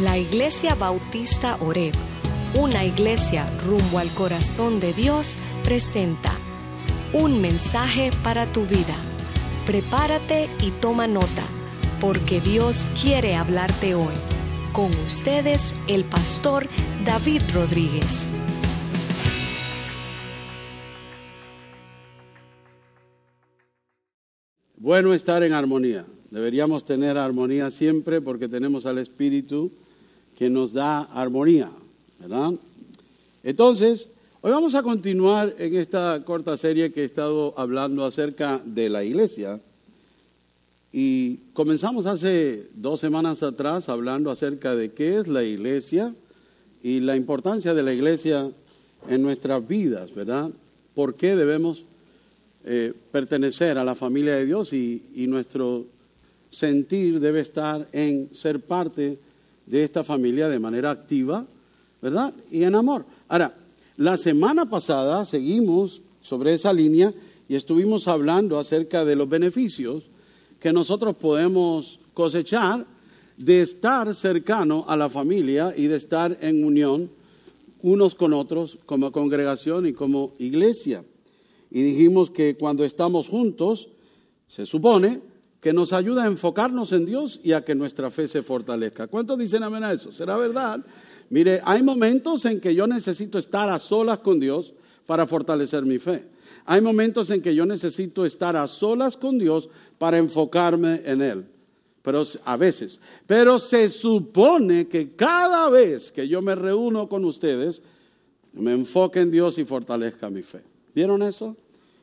La Iglesia Bautista Oreb, una iglesia rumbo al corazón de Dios, presenta un mensaje para tu vida. Prepárate y toma nota, porque Dios quiere hablarte hoy. Con ustedes, el pastor David Rodríguez. Bueno estar en armonía. Deberíamos tener armonía siempre porque tenemos al Espíritu que nos da armonía, ¿verdad? Entonces, hoy vamos a continuar en esta corta serie que he estado hablando acerca de la iglesia. Y comenzamos hace dos semanas atrás hablando acerca de qué es la iglesia y la importancia de la iglesia en nuestras vidas, ¿verdad? ¿Por qué debemos eh, pertenecer a la familia de Dios y, y nuestro sentir debe estar en ser parte de esta familia de manera activa, ¿verdad? Y en amor. Ahora, la semana pasada seguimos sobre esa línea y estuvimos hablando acerca de los beneficios que nosotros podemos cosechar de estar cercano a la familia y de estar en unión unos con otros como congregación y como iglesia. Y dijimos que cuando estamos juntos, se supone que nos ayuda a enfocarnos en Dios y a que nuestra fe se fortalezca. ¿Cuántos dicen amén a eso? ¿Será verdad? Mire, hay momentos en que yo necesito estar a solas con Dios para fortalecer mi fe. Hay momentos en que yo necesito estar a solas con Dios para enfocarme en Él. Pero a veces. Pero se supone que cada vez que yo me reúno con ustedes, me enfoque en Dios y fortalezca mi fe. ¿Vieron eso?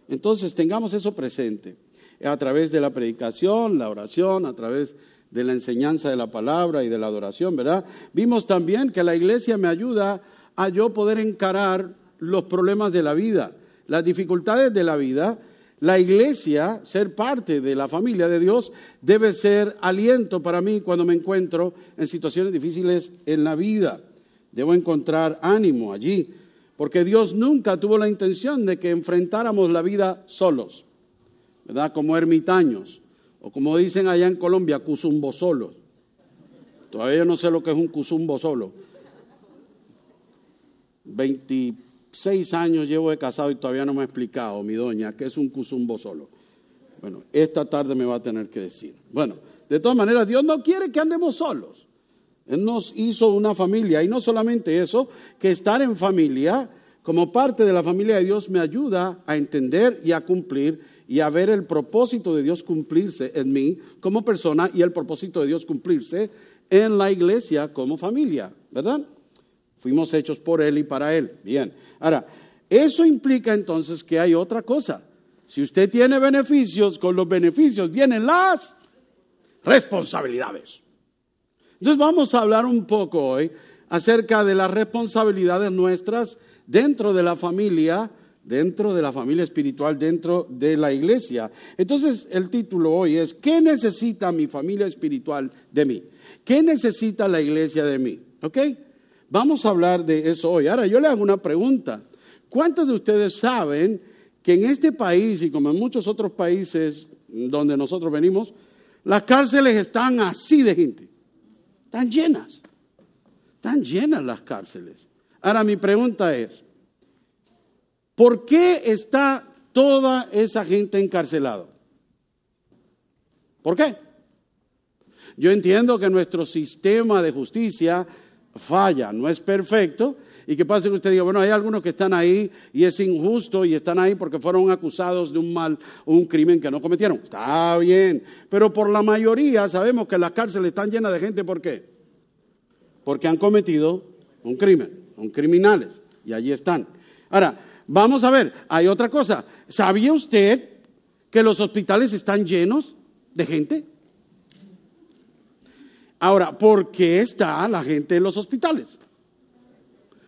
Entonces tengamos eso presente a través de la predicación, la oración, a través de la enseñanza de la palabra y de la adoración, ¿verdad? Vimos también que la iglesia me ayuda a yo poder encarar los problemas de la vida, las dificultades de la vida. La iglesia, ser parte de la familia de Dios, debe ser aliento para mí cuando me encuentro en situaciones difíciles en la vida. Debo encontrar ánimo allí porque Dios nunca tuvo la intención de que enfrentáramos la vida solos, ¿verdad? Como ermitaños, o como dicen allá en Colombia, cusumbo solos. Todavía no sé lo que es un cusumbo solo. 26 años llevo de casado y todavía no me ha explicado mi doña qué es un cusumbo solo. Bueno, esta tarde me va a tener que decir. Bueno, de todas maneras, Dios no quiere que andemos solos. Él nos hizo una familia y no solamente eso, que estar en familia como parte de la familia de Dios me ayuda a entender y a cumplir y a ver el propósito de Dios cumplirse en mí como persona y el propósito de Dios cumplirse en la iglesia como familia, ¿verdad? Fuimos hechos por Él y para Él. Bien. Ahora, eso implica entonces que hay otra cosa. Si usted tiene beneficios, con los beneficios vienen las responsabilidades. Entonces vamos a hablar un poco hoy acerca de las responsabilidades nuestras dentro de la familia, dentro de la familia espiritual, dentro de la iglesia. Entonces el título hoy es, ¿qué necesita mi familia espiritual de mí? ¿Qué necesita la iglesia de mí? ¿Ok? Vamos a hablar de eso hoy. Ahora yo le hago una pregunta. ¿Cuántos de ustedes saben que en este país y como en muchos otros países donde nosotros venimos, las cárceles están así de gente? Están llenas. Están llenas las cárceles. Ahora mi pregunta es, ¿por qué está toda esa gente encarcelada? ¿Por qué? Yo entiendo que nuestro sistema de justicia falla, no es perfecto, y que pasa que usted diga, bueno, hay algunos que están ahí y es injusto y están ahí porque fueron acusados de un mal un crimen que no cometieron. Está bien, pero por la mayoría sabemos que las cárceles están llenas de gente, ¿por qué? Porque han cometido un crimen, son criminales, y allí están. Ahora, vamos a ver, hay otra cosa. ¿Sabía usted que los hospitales están llenos de gente? Ahora, ¿por qué está la gente en los hospitales?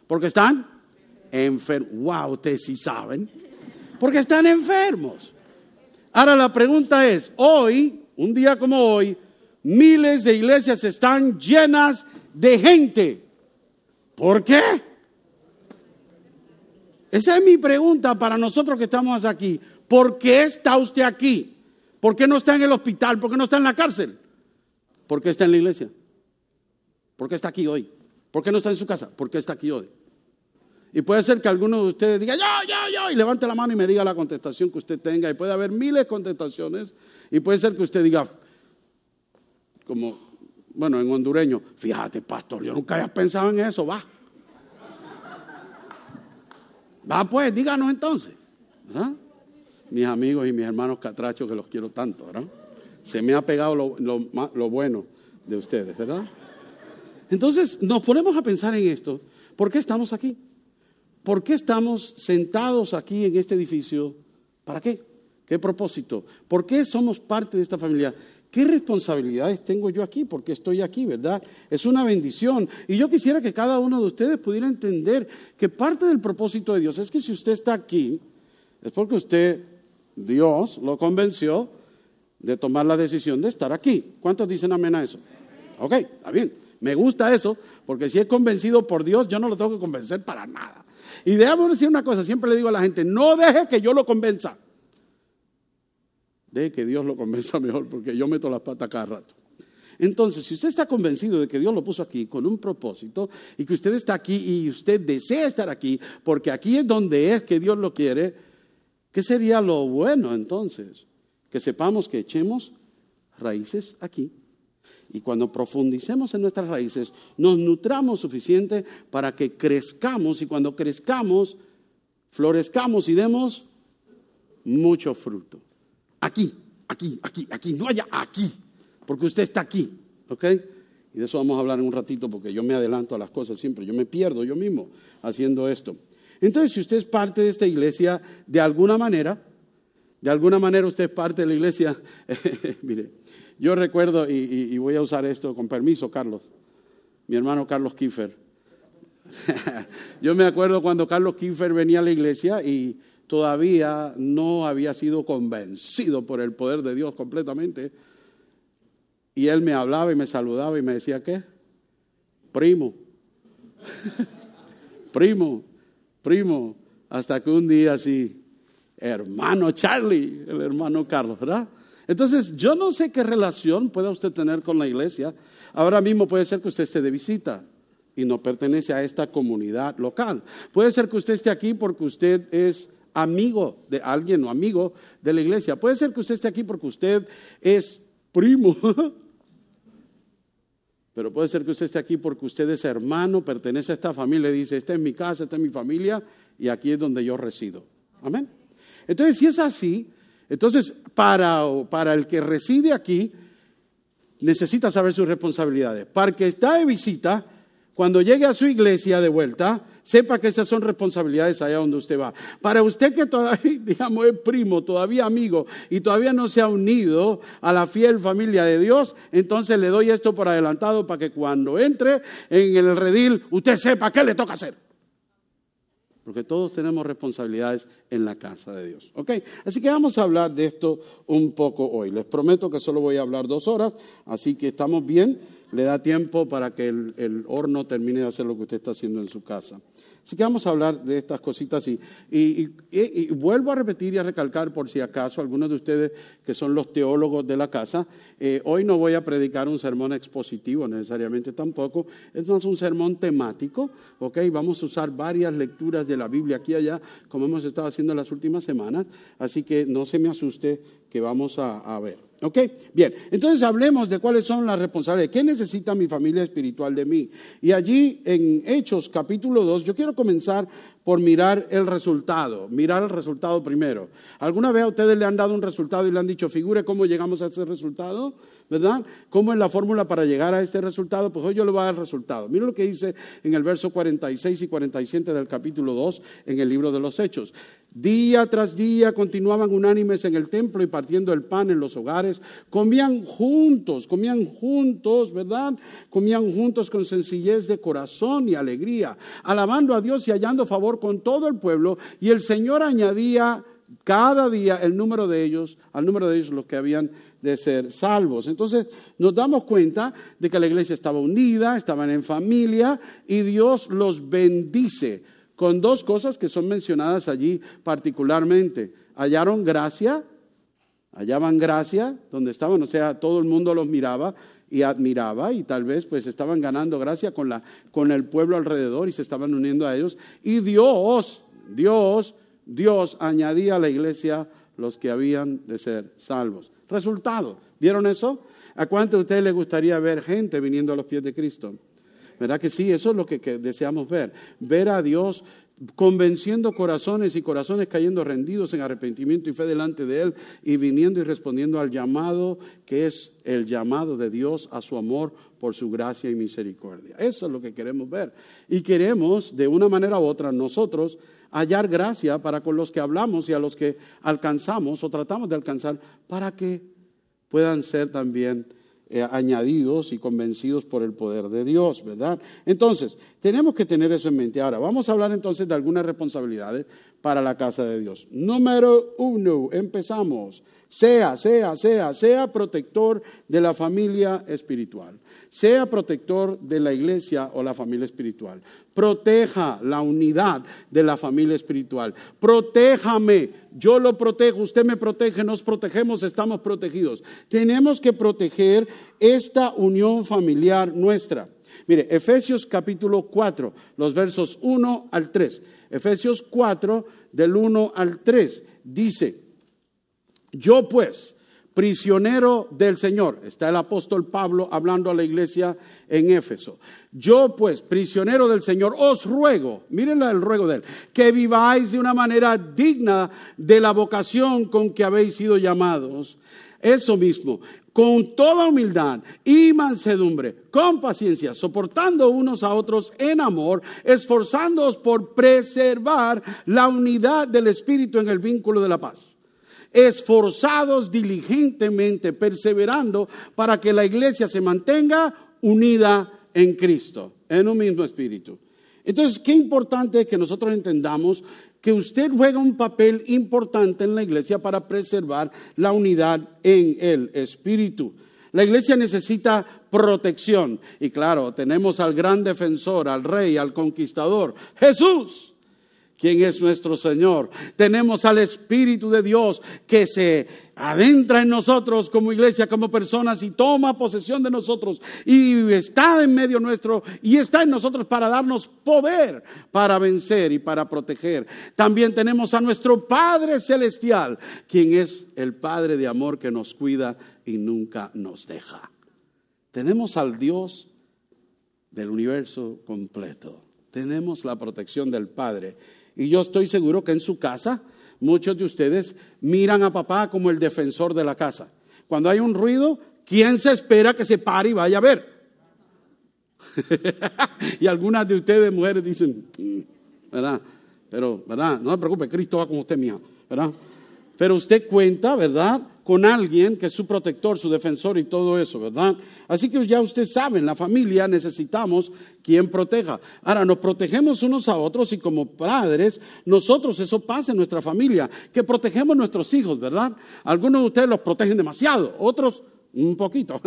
Porque están enfermos. Wow, ustedes sí saben. Porque están enfermos. Ahora la pregunta es, hoy, un día como hoy, miles de iglesias están llenas de gente. ¿Por qué? Esa es mi pregunta para nosotros que estamos aquí. ¿Por qué está usted aquí? ¿Por qué no está en el hospital? ¿Por qué no está en la cárcel? ¿Por qué está en la iglesia? ¿Por qué está aquí hoy? ¿Por qué no está en su casa? ¿Por qué está aquí hoy? Y puede ser que alguno de ustedes diga, yo, yo, yo, y levante la mano y me diga la contestación que usted tenga. Y puede haber miles de contestaciones. Y puede ser que usted diga, como, bueno, en hondureño, fíjate, pastor, yo nunca había pensado en eso, va. Va pues, díganos entonces. Mis amigos y mis hermanos catrachos que los quiero tanto, ¿verdad? Se me ha pegado lo, lo bueno de ustedes, ¿verdad? Entonces nos ponemos a pensar en esto. ¿Por qué estamos aquí? ¿Por qué estamos sentados aquí en este edificio? ¿Para qué? ¿Qué propósito? ¿Por qué somos parte de esta familia? ¿Qué responsabilidades tengo yo aquí? Porque estoy aquí, ¿verdad? Es una bendición. Y yo quisiera que cada uno de ustedes pudiera entender que parte del propósito de Dios es que si usted está aquí, es porque usted, Dios, lo convenció de tomar la decisión de estar aquí. ¿Cuántos dicen amén a eso? Ok, está bien. Me gusta eso, porque si es convencido por Dios, yo no lo tengo que convencer para nada. Y déjame decir una cosa, siempre le digo a la gente, no deje que yo lo convenza. Deje que Dios lo convenza mejor, porque yo meto las patas cada rato. Entonces, si usted está convencido de que Dios lo puso aquí con un propósito y que usted está aquí y usted desea estar aquí, porque aquí es donde es que Dios lo quiere, ¿qué sería lo bueno entonces? Que sepamos que echemos raíces aquí y cuando profundicemos en nuestras raíces, nos nutramos suficiente para que crezcamos y cuando crezcamos, florezcamos y demos mucho fruto. Aquí, aquí, aquí, aquí, no haya aquí, porque usted está aquí, ¿ok? Y de eso vamos a hablar en un ratito porque yo me adelanto a las cosas siempre, yo me pierdo yo mismo haciendo esto. Entonces, si usted es parte de esta iglesia de alguna manera, de alguna manera usted es parte de la iglesia, mire, yo recuerdo, y, voy a usar esto con permiso, Carlos, mi hermano Carlos Kiefer. Yo me acuerdo cuando Carlos Kiefer venía a la iglesia y todavía no había sido convencido por el poder de Dios completamente. Y él me hablaba y me saludaba y me decía, ¿qué? Primo. primo, primo. Hasta que un día así, hermano Charlie, el hermano Carlos, ¿verdad? Entonces, yo no sé qué relación pueda usted tener con la iglesia. Ahora mismo puede ser que usted esté de visita y no pertenece a esta comunidad local. Puede ser que usted esté aquí porque usted es amigo de alguien o amigo de la iglesia. Puede ser que usted esté aquí porque usted es primo. Pero puede ser que usted esté aquí porque usted es hermano, pertenece a esta familia y dice, esta es mi casa, esta es mi familia y aquí es donde yo resido. Amén. Entonces, si es así, entonces, para, para el que reside aquí, necesita saber sus responsabilidades. Para el que está de visita, cuando llegue a su iglesia de vuelta, sepa que esas son responsabilidades allá donde usted va. Para usted que todavía, digamos, es primo, todavía amigo y todavía no se ha unido a la fiel familia de Dios, entonces le doy esto por adelantado para que cuando entre en el redil, usted sepa qué le toca hacer porque todos tenemos responsabilidades en la casa de Dios. ¿Ok? Así que vamos a hablar de esto un poco hoy. Les prometo que solo voy a hablar dos horas, así que estamos bien. Le da tiempo para que el, horno termine de hacer lo que usted está haciendo en su casa. Así que vamos a hablar de estas cositas y, y, vuelvo a repetir y a recalcar por si acaso algunos de ustedes que son los teólogos de la casa, eh, hoy no voy a predicar un sermón expositivo necesariamente tampoco, es más un sermón temático, ¿ok? Vamos a usar varias lecturas de la Biblia aquí y allá, como hemos estado haciendo en las últimas semanas, así que no se me asuste que vamos a ver. ¿Ok? Bien, entonces hablemos de cuáles son las responsabilidades. ¿Qué necesita mi familia espiritual de mí? Y allí en Hechos capítulo 2, yo quiero comenzar por mirar el resultado, mirar el resultado primero. ¿Alguna vez a ustedes le han dado un resultado y le han dicho, figure cómo llegamos a ese resultado? ¿Verdad? ¿Cómo es la fórmula para llegar a este resultado? Pues hoy yo le voy a dar el resultado. Mira lo que dice en el verso 46 y 47 del capítulo 2 en el libro de los Hechos. Día tras día continuaban unánimes en el templo y partiendo el pan en los hogares, comían juntos, comían juntos, ¿verdad? Comían juntos con sencillez de corazón y alegría, alabando a Dios y hallando favor con todo el pueblo, y el Señor añadía cada día el número de ellos, al número de ellos los que habían de ser salvos. Entonces nos damos cuenta de que la iglesia estaba unida, estaban en familia y Dios los bendice con dos cosas que son mencionadas allí particularmente. Hallaron gracia, hallaban gracia donde estaban, o sea, todo el mundo los miraba y admiraba y tal vez pues estaban ganando gracia con, la, con el pueblo alrededor y se estaban uniendo a ellos. Y Dios, Dios, Dios añadía a la iglesia los que habían de ser salvos. Resultado, ¿vieron eso? ¿A cuánto de ustedes les gustaría ver gente viniendo a los pies de Cristo? ¿Verdad que sí? Eso es lo que, que deseamos ver. Ver a Dios convenciendo corazones y corazones cayendo rendidos en arrepentimiento y fe delante de Él y viniendo y respondiendo al llamado que es el llamado de Dios a su amor por su gracia y misericordia. Eso es lo que queremos ver. Y queremos, de una manera u otra, nosotros hallar gracia para con los que hablamos y a los que alcanzamos o tratamos de alcanzar, para que puedan ser también eh, añadidos y convencidos por el poder de Dios, ¿verdad? Entonces, tenemos que tener eso en mente. Ahora, vamos a hablar entonces de algunas responsabilidades para la casa de Dios. Número uno, empezamos. Sea, sea, sea, sea protector de la familia espiritual. Sea protector de la iglesia o la familia espiritual. Proteja la unidad de la familia espiritual. Protéjame. Yo lo protejo, usted me protege, nos protegemos, estamos protegidos. Tenemos que proteger esta unión familiar nuestra. Mire, Efesios capítulo 4, los versos 1 al 3. Efesios 4, del 1 al 3, dice, yo pues, prisionero del Señor, está el apóstol Pablo hablando a la iglesia en Éfeso, yo pues, prisionero del Señor, os ruego, miren el ruego de él, que viváis de una manera digna de la vocación con que habéis sido llamados. Eso mismo, con toda humildad y mansedumbre, con paciencia, soportando unos a otros en amor, esforzándoos por preservar la unidad del Espíritu en el vínculo de la paz. Esforzados diligentemente, perseverando para que la iglesia se mantenga unida en Cristo, en un mismo espíritu. Entonces, qué importante es que nosotros entendamos que usted juega un papel importante en la iglesia para preservar la unidad en el espíritu. La iglesia necesita protección. Y claro, tenemos al gran defensor, al rey, al conquistador, Jesús quien es nuestro Señor. Tenemos al Espíritu de Dios que se adentra en nosotros como iglesia, como personas y toma posesión de nosotros y está en medio nuestro y está en nosotros para darnos poder para vencer y para proteger. También tenemos a nuestro Padre Celestial, quien es el Padre de amor que nos cuida y nunca nos deja. Tenemos al Dios del universo completo. Tenemos la protección del Padre y yo estoy seguro que en su casa muchos de ustedes miran a papá como el defensor de la casa. Cuando hay un ruido, ¿quién se espera que se pare y vaya a ver? y algunas de ustedes, mujeres, dicen, mm, ¿verdad? Pero, ¿verdad? No se preocupe, Cristo va con usted, mía, ¿verdad? Pero usted cuenta, ¿verdad? Con alguien que es su protector, su defensor y todo eso, ¿verdad? Así que ya usted sabe, en la familia necesitamos quien proteja. Ahora, nos protegemos unos a otros y como padres, nosotros eso pasa en nuestra familia, que protegemos a nuestros hijos, ¿verdad? Algunos de ustedes los protegen demasiado, otros un poquito.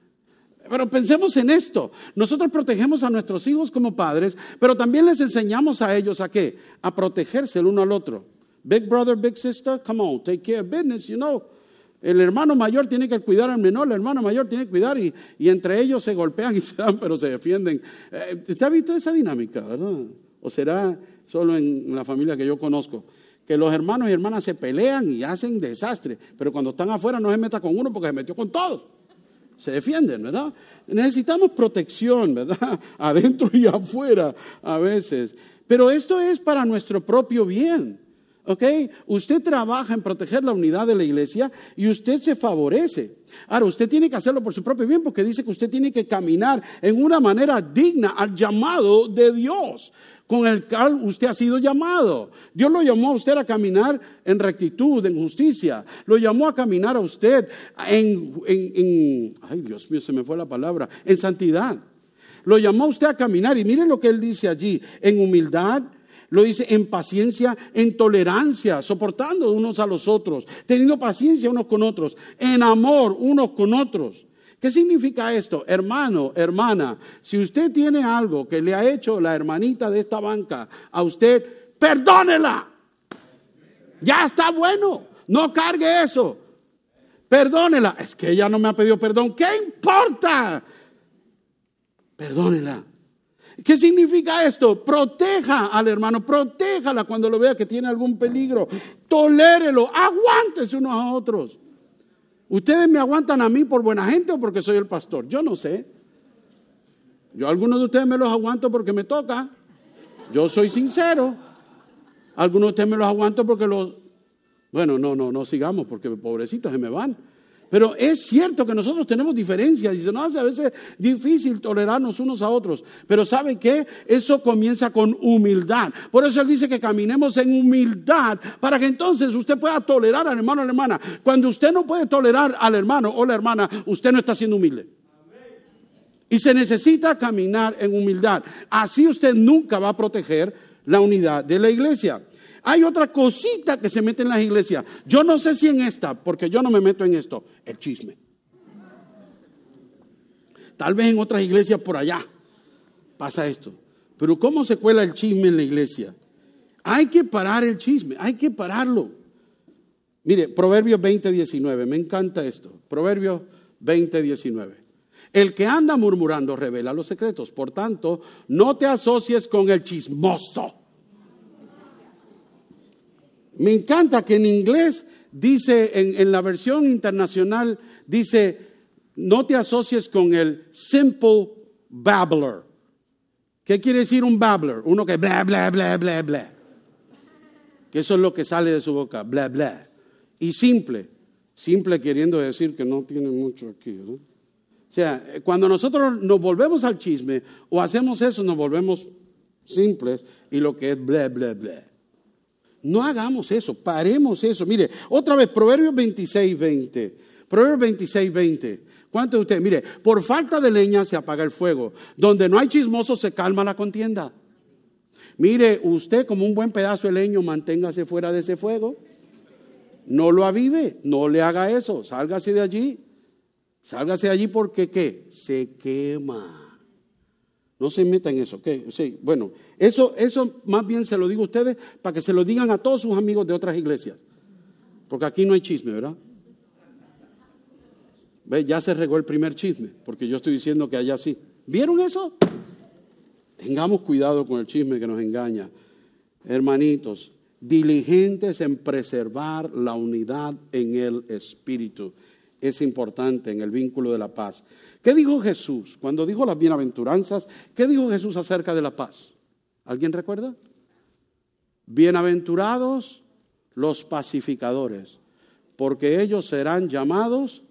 Pero pensemos en esto. Nosotros protegemos a nuestros hijos como padres, pero también les enseñamos a ellos a qué? A protegerse el uno al otro. Big brother, big sister, come on, take care of business, you know. El hermano mayor tiene que cuidar al menor, el hermano mayor tiene que cuidar y, entre ellos se golpean y se dan, pero se defienden. Eh, ¿Usted ha visto esa dinámica, verdad? ¿O será solo en la familia que yo conozco? Que los hermanos y hermanas se pelean y hacen desastre, pero cuando están afuera no se meta con uno porque se metió con todos. Se defienden, ¿verdad? Necesitamos protección, ¿verdad? Adentro y afuera a veces. Pero esto es para nuestro propio bien. ¿Ok? Usted trabaja en proteger la unidad de la iglesia y usted se favorece. Ahora, usted tiene que hacerlo por su propio bien porque dice que usted tiene que caminar en una manera digna al llamado de Dios con el cual usted ha sido llamado. Dios lo llamó a usted a caminar en rectitud, en justicia. Lo llamó a caminar a usted en, en ay Dios mío, se me fue la palabra, en santidad. Lo llamó a usted a caminar y mire lo que él dice allí, en humildad, lo dice en paciencia, en tolerancia, soportando unos a los otros, teniendo paciencia unos con otros, en amor unos con otros. ¿Qué significa esto? Hermano, hermana, si usted tiene algo que le ha hecho la hermanita de esta banca a usted, perdónela. Ya está bueno, no cargue eso. Perdónela. Es que ella no me ha pedido perdón. ¿Qué importa? Perdónela. ¿Qué significa esto? Proteja al hermano, protéjala cuando lo vea que tiene algún peligro. Tolérelo, aguántese unos a otros. ¿Ustedes me aguantan a mí por buena gente o porque soy el pastor? Yo no sé. Yo algunos de ustedes me los aguanto porque me toca. Yo soy sincero. Algunos de ustedes me los aguanto porque los... Bueno, no, no, no sigamos porque pobrecitos se me van. Pero es cierto que nosotros tenemos diferencias y se nos hace a veces difícil tolerarnos unos a otros. Pero ¿sabe qué? Eso comienza con humildad. Por eso él dice que caminemos en humildad para que entonces usted pueda tolerar al hermano o la hermana. Cuando usted no puede tolerar al hermano o la hermana, usted no está siendo humilde. Y se necesita caminar en humildad. Así usted nunca va a proteger la unidad de la iglesia. Hay otra cosita que se mete en las iglesias. Yo no sé si en esta, porque yo no me meto en esto, el chisme. Tal vez en otras iglesias por allá pasa esto. Pero ¿cómo se cuela el chisme en la iglesia? Hay que parar el chisme, hay que pararlo. Mire, Proverbios 20, 19, me encanta esto. Proverbios 20, 19. El que anda murmurando revela los secretos. Por tanto, no te asocies con el chismoso me encanta que en inglés dice, en, la versión internacional, dice, no te asocies con el simple babbler. ¿Qué quiere decir un babbler? Uno que bla, bla, bla, bla, bla. Que eso es lo que sale de su boca, bla, bla. Y simple, simple queriendo decir que no tiene mucho aquí. O sea, cuando nosotros nos volvemos al chisme o hacemos eso, nos volvemos simples y lo que es bla, bla, bla. No hagamos eso, paremos eso. Mire, otra vez, Proverbios 26, 20. Proverbios 26, 20. ¿Cuántos de ustedes? Mire, por falta de leña se apaga el fuego. Donde no hay chismosos se calma la contienda. Mire, usted como un buen pedazo de leño, manténgase fuera de ese fuego. No lo avive, no le haga eso, sálgase de allí. Sálgase de allí porque ¿qué? Se quema. No se meta en eso. Sí, bueno, eso, eso más bien se lo digo a ustedes para que se lo digan a todos sus amigos de otras iglesias. Porque aquí no hay chisme, ¿verdad? ¿Ve? Ya se regó el primer chisme, porque yo estoy diciendo que allá sí. ¿Vieron eso? Tengamos cuidado con el chisme que nos engaña. Hermanitos, diligentes en preservar la unidad en el Espíritu. Es importante en el vínculo de la paz. ¿Qué dijo Jesús cuando dijo las bienaventuranzas? ¿Qué dijo Jesús acerca de la paz? ¿Alguien recuerda? Bienaventurados los pacificadores, porque ellos serán llamados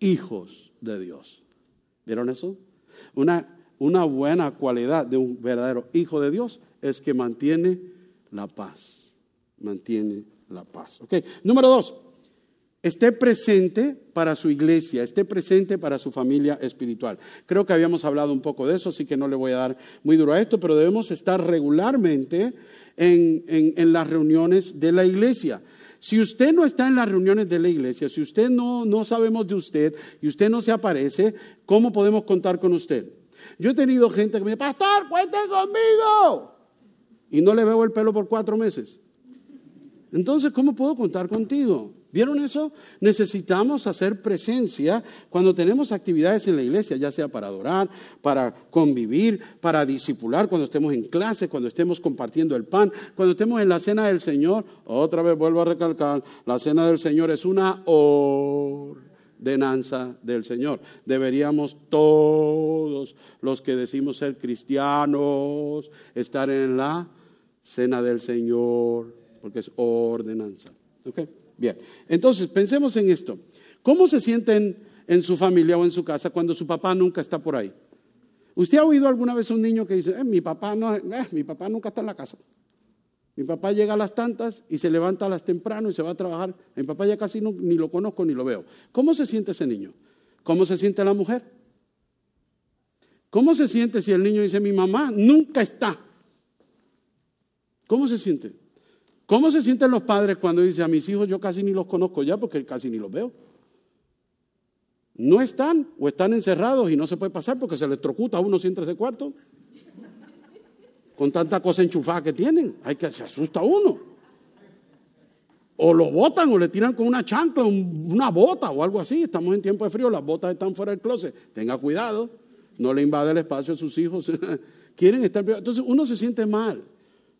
hijos de Dios. ¿Vieron eso? Una, una buena cualidad de un verdadero hijo de Dios es que mantiene la paz. Mantiene la paz. Ok, número dos esté presente para su iglesia, esté presente para su familia espiritual. Creo que habíamos hablado un poco de eso, así que no le voy a dar muy duro a esto, pero debemos estar regularmente en, las reuniones de la iglesia. Si usted no está en las reuniones de la iglesia, si usted no, no sabemos de usted y usted no se aparece, ¿cómo podemos contar con usted? Yo he tenido gente que me dice, pastor, cuente conmigo. Y no le veo el pelo por cuatro meses. Entonces, ¿cómo puedo contar contigo? ¿Vieron eso? Necesitamos hacer presencia cuando tenemos actividades en la iglesia, ya sea para adorar, para convivir, para disipular, cuando estemos en clase, cuando estemos compartiendo el pan, cuando estemos en la cena del Señor. Otra vez vuelvo a recalcar, la cena del Señor es una ordenanza del Señor. Deberíamos todos los que decimos ser cristianos estar en la cena del Señor, porque es ordenanza. ¿Okay? Bien, entonces pensemos en esto. ¿Cómo se sienten en su familia o en su casa cuando su papá nunca está por ahí? ¿Usted ha oído alguna vez a un niño que dice, eh, mi, papá no, eh, mi papá nunca está en la casa? Mi papá llega a las tantas y se levanta a las temprano y se va a trabajar. Mi papá ya casi ni lo conozco ni lo veo. ¿Cómo se siente ese niño? ¿Cómo se siente la mujer? ¿Cómo se siente si el niño dice, mi mamá nunca está? ¿Cómo se siente? ¿Cómo se sienten los padres cuando dicen a mis hijos yo casi ni los conozco ya porque casi ni los veo? No están o están encerrados y no se puede pasar porque se electrocuta a uno si entra ese cuarto. Con tanta cosa enchufada que tienen, hay que se asusta uno. o lo botan o le tiran con una chancla, una bota o algo así. Estamos en tiempo de frío, las botas están fuera del closet. Tenga cuidado, no le invade el espacio a sus hijos. Quieren estar. Entonces uno se siente mal.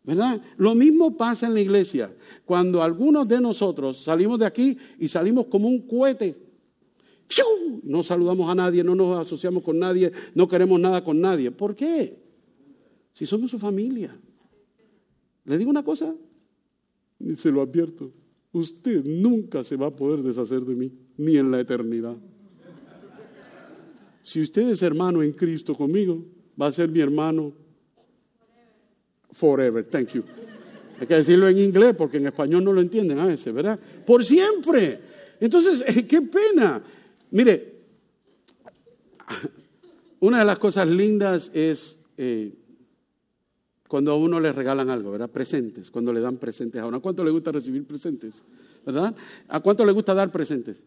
¿Verdad? Lo mismo pasa en la iglesia. Cuando algunos de nosotros salimos de aquí y salimos como un cohete, no saludamos a nadie, no nos asociamos con nadie, no queremos nada con nadie. ¿Por qué? Si somos su familia. Le digo una cosa, y se lo advierto, usted nunca se va a poder deshacer de mí, ni en la eternidad. Si usted es hermano en Cristo conmigo, va a ser mi hermano forever. Thank you. Hay que decirlo en inglés porque en español no lo entienden a veces, ¿verdad? Por siempre. Entonces, qué pena. Mire, una de las cosas lindas es eh, cuando a uno le regalan algo, ¿verdad? Presentes, cuando le dan presentes a uno. ¿A cuánto le gusta recibir presentes? ¿Verdad? ¿A cuánto le gusta dar presentes?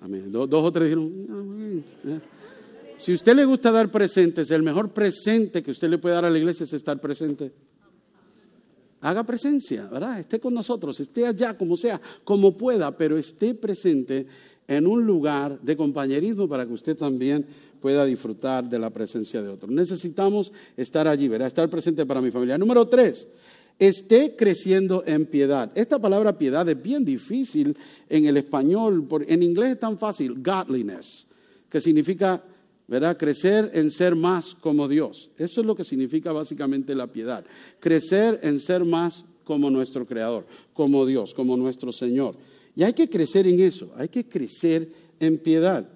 Amén. Dos, o tres dijeron, si usted le gusta dar presentes, el mejor presente que usted le puede dar a la iglesia es estar presente. Haga presencia, ¿verdad? Esté con nosotros, esté allá como sea, como pueda, pero esté presente en un lugar de compañerismo para que usted también pueda disfrutar de la presencia de otros. Necesitamos estar allí, ¿verdad? Estar presente para mi familia. Número tres, esté creciendo en piedad. Esta palabra piedad es bien difícil en el español, en inglés es tan fácil, godliness, que significa ¿verdad? Crecer en ser más como Dios. Eso es lo que significa básicamente la piedad. Crecer en ser más como nuestro Creador, como Dios, como nuestro Señor. Y hay que crecer en eso, hay que crecer en piedad.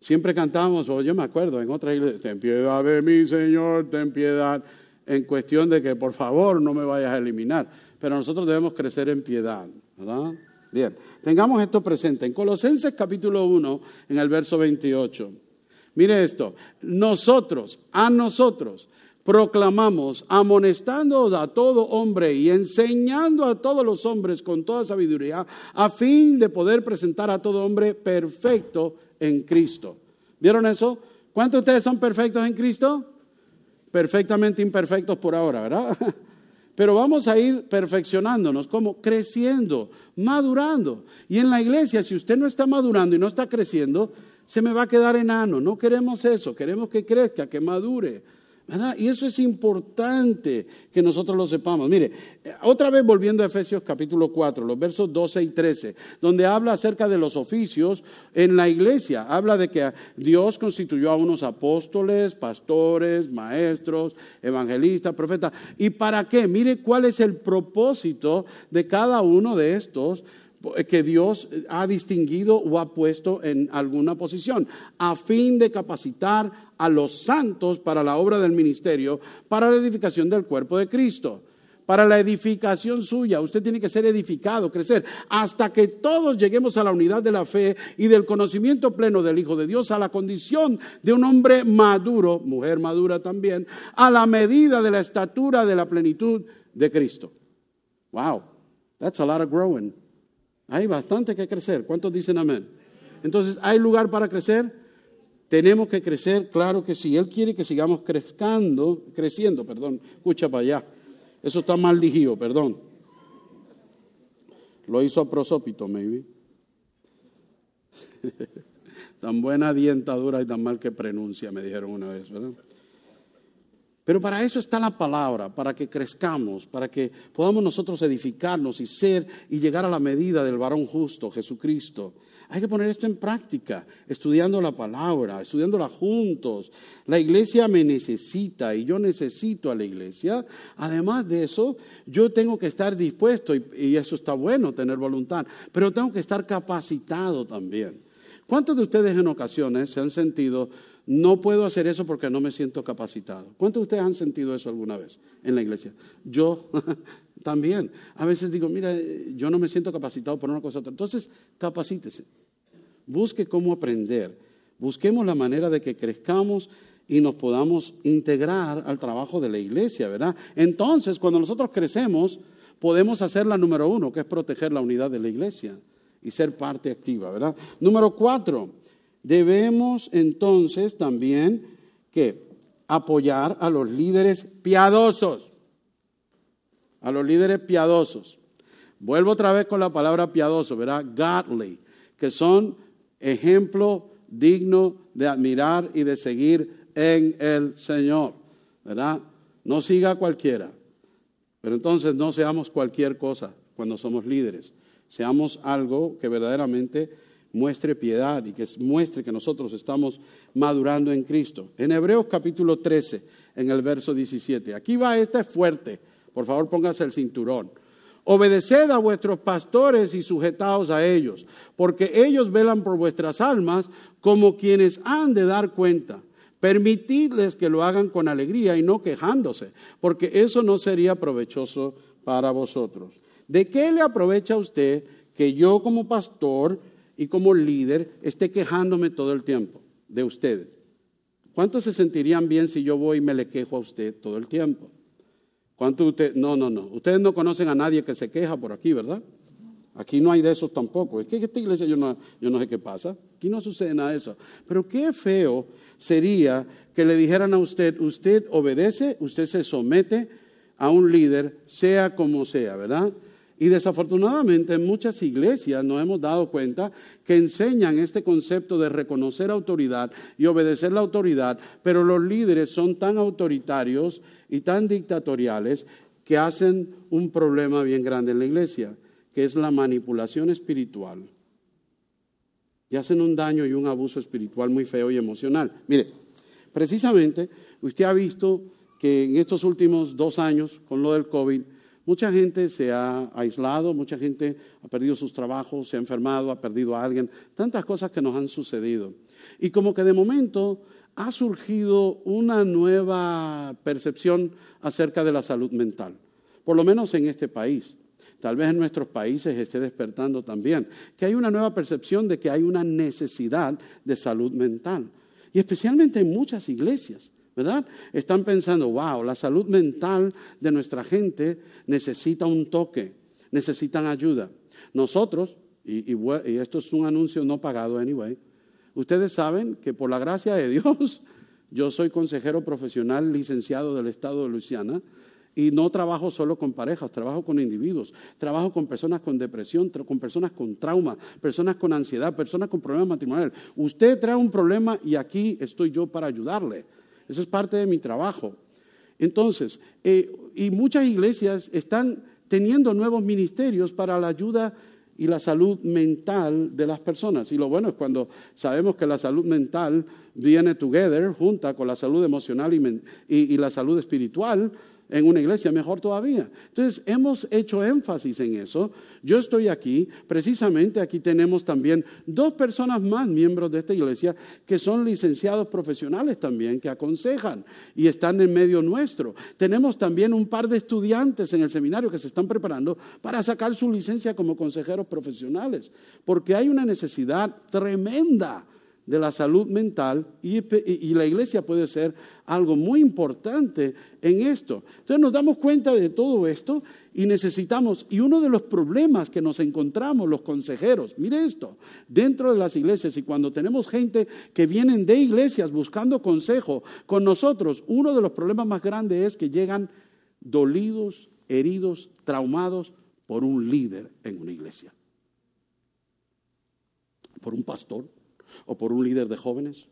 Siempre cantamos, o yo me acuerdo en otra iglesia, ten piedad de mí, Señor, ten piedad, en cuestión de que por favor no me vayas a eliminar. Pero nosotros debemos crecer en piedad, ¿verdad? Bien, tengamos esto presente. En Colosenses capítulo 1, en el verso 28. Mire esto, nosotros, a nosotros, proclamamos, amonestando a todo hombre y enseñando a todos los hombres con toda sabiduría, a fin de poder presentar a todo hombre perfecto en Cristo. ¿Vieron eso? ¿Cuántos de ustedes son perfectos en Cristo? Perfectamente imperfectos por ahora, ¿verdad? Pero vamos a ir perfeccionándonos, como creciendo, madurando. Y en la iglesia, si usted no está madurando y no está creciendo, se me va a quedar enano. No queremos eso, queremos que crezca, que madure. Y eso es importante que nosotros lo sepamos. Mire, otra vez volviendo a Efesios capítulo 4, los versos 12 y 13, donde habla acerca de los oficios en la iglesia. Habla de que Dios constituyó a unos apóstoles, pastores, maestros, evangelistas, profetas. ¿Y para qué? Mire cuál es el propósito de cada uno de estos que Dios ha distinguido o ha puesto en alguna posición, a fin de capacitar a los santos para la obra del ministerio, para la edificación del cuerpo de Cristo, para la edificación suya. Usted tiene que ser edificado, crecer, hasta que todos lleguemos a la unidad de la fe y del conocimiento pleno del Hijo de Dios, a la condición de un hombre maduro, mujer madura también, a la medida de la estatura de la plenitud de Cristo. Wow, that's a lot of growing. Hay bastante que crecer. ¿Cuántos dicen amén? Entonces, ¿hay lugar para crecer? Tenemos que crecer, claro que sí. Él quiere que sigamos creciendo, creciendo, perdón. Escucha para allá. Eso está mal perdón. Lo hizo a prosópito, maybe. tan buena dientadura y tan mal que pronuncia, me dijeron una vez, ¿verdad? Pero para eso está la palabra, para que crezcamos, para que podamos nosotros edificarnos y ser y llegar a la medida del varón justo, Jesucristo. Hay que poner esto en práctica, estudiando la palabra, estudiándola juntos. La iglesia me necesita y yo necesito a la iglesia. Además de eso, yo tengo que estar dispuesto, y, y eso está bueno, tener voluntad, pero tengo que estar capacitado también. ¿Cuántos de ustedes en ocasiones se han sentido no puedo hacer eso porque no me siento capacitado. ¿Cuántos de ustedes han sentido eso alguna vez en la iglesia? Yo también. A veces digo, mira, yo no me siento capacitado por una cosa u otra. Entonces, capacítese. Busque cómo aprender. Busquemos la manera de que crezcamos y nos podamos integrar al trabajo de la iglesia, ¿verdad? Entonces, cuando nosotros crecemos, podemos hacer la número uno, que es proteger la unidad de la iglesia y ser parte activa, ¿verdad? Número cuatro, Debemos entonces también que apoyar a los líderes piadosos, a los líderes piadosos. Vuelvo otra vez con la palabra piadoso, ¿verdad? Godly, que son ejemplo digno de admirar y de seguir en el Señor, ¿verdad? No siga cualquiera, pero entonces no seamos cualquier cosa cuando somos líderes. Seamos algo que verdaderamente muestre piedad y que muestre que nosotros estamos madurando en Cristo. En Hebreos capítulo 13, en el verso 17. Aquí va, este es fuerte. Por favor, póngase el cinturón. Obedeced a vuestros pastores y sujetaos a ellos, porque ellos velan por vuestras almas como quienes han de dar cuenta. Permitidles que lo hagan con alegría y no quejándose, porque eso no sería provechoso para vosotros. ¿De qué le aprovecha a usted que yo como pastor y como líder esté quejándome todo el tiempo de ustedes? ¿Cuántos se sentirían bien si yo voy y me le quejo a usted todo el tiempo? ¿Cuántos usted? No, no, no. Ustedes no conocen a nadie que se queja por aquí, ¿verdad? Aquí no hay de esos tampoco. Es que esta iglesia yo no, yo no sé qué pasa. Aquí no sucede nada de eso. Pero qué feo sería que le dijeran a usted, usted obedece, usted se somete a un líder, sea como sea, ¿verdad? Y desafortunadamente en muchas iglesias nos hemos dado cuenta que enseñan este concepto de reconocer autoridad y obedecer la autoridad, pero los líderes son tan autoritarios y tan dictatoriales que hacen un problema bien grande en la iglesia, que es la manipulación espiritual. Y hacen un daño y un abuso espiritual muy feo y emocional. Mire, precisamente usted ha visto que en estos últimos dos años, con lo del COVID, Mucha gente se ha aislado, mucha gente ha perdido sus trabajos, se ha enfermado, ha perdido a alguien, tantas cosas que nos han sucedido. Y como que de momento ha surgido una nueva percepción acerca de la salud mental, por lo menos en este país. Tal vez en nuestros países esté despertando también, que hay una nueva percepción de que hay una necesidad de salud mental, y especialmente en muchas iglesias. ¿Verdad? Están pensando, wow, la salud mental de nuestra gente necesita un toque, necesitan ayuda. Nosotros, y, esto es un anuncio no pagado anyway, ustedes saben que por la gracia de Dios, yo soy consejero profesional licenciado del estado de Luisiana y no trabajo solo con parejas, trabajo con individuos, trabajo con personas con depresión, con personas con trauma, personas con ansiedad, personas con problemas matrimoniales. Usted trae un problema y aquí estoy yo para ayudarle. Eso es parte de mi trabajo. Entonces, eh, y muchas iglesias están teniendo nuevos ministerios para la ayuda y la salud mental de las personas. Y lo bueno es cuando sabemos que la salud mental viene together, junta con la salud emocional y la salud espiritual, en una iglesia, mejor todavía. Entonces, hemos hecho énfasis en eso. Yo estoy aquí, precisamente aquí tenemos también dos personas más, miembros de esta iglesia, que son licenciados profesionales también, que aconsejan y están en medio nuestro. Tenemos también un par de estudiantes en el seminario que se están preparando para sacar su licencia como consejeros profesionales, porque hay una necesidad tremenda de la salud mental y, la iglesia puede ser algo muy importante en esto. Entonces nos damos cuenta de todo esto y necesitamos, y uno de los problemas que nos encontramos los consejeros, mire esto, dentro de las iglesias y cuando tenemos gente que vienen de iglesias buscando consejo con nosotros, uno de los problemas más grandes es que llegan dolidos, heridos, traumados por un líder en una iglesia, por un pastor o por un líder de jóvenes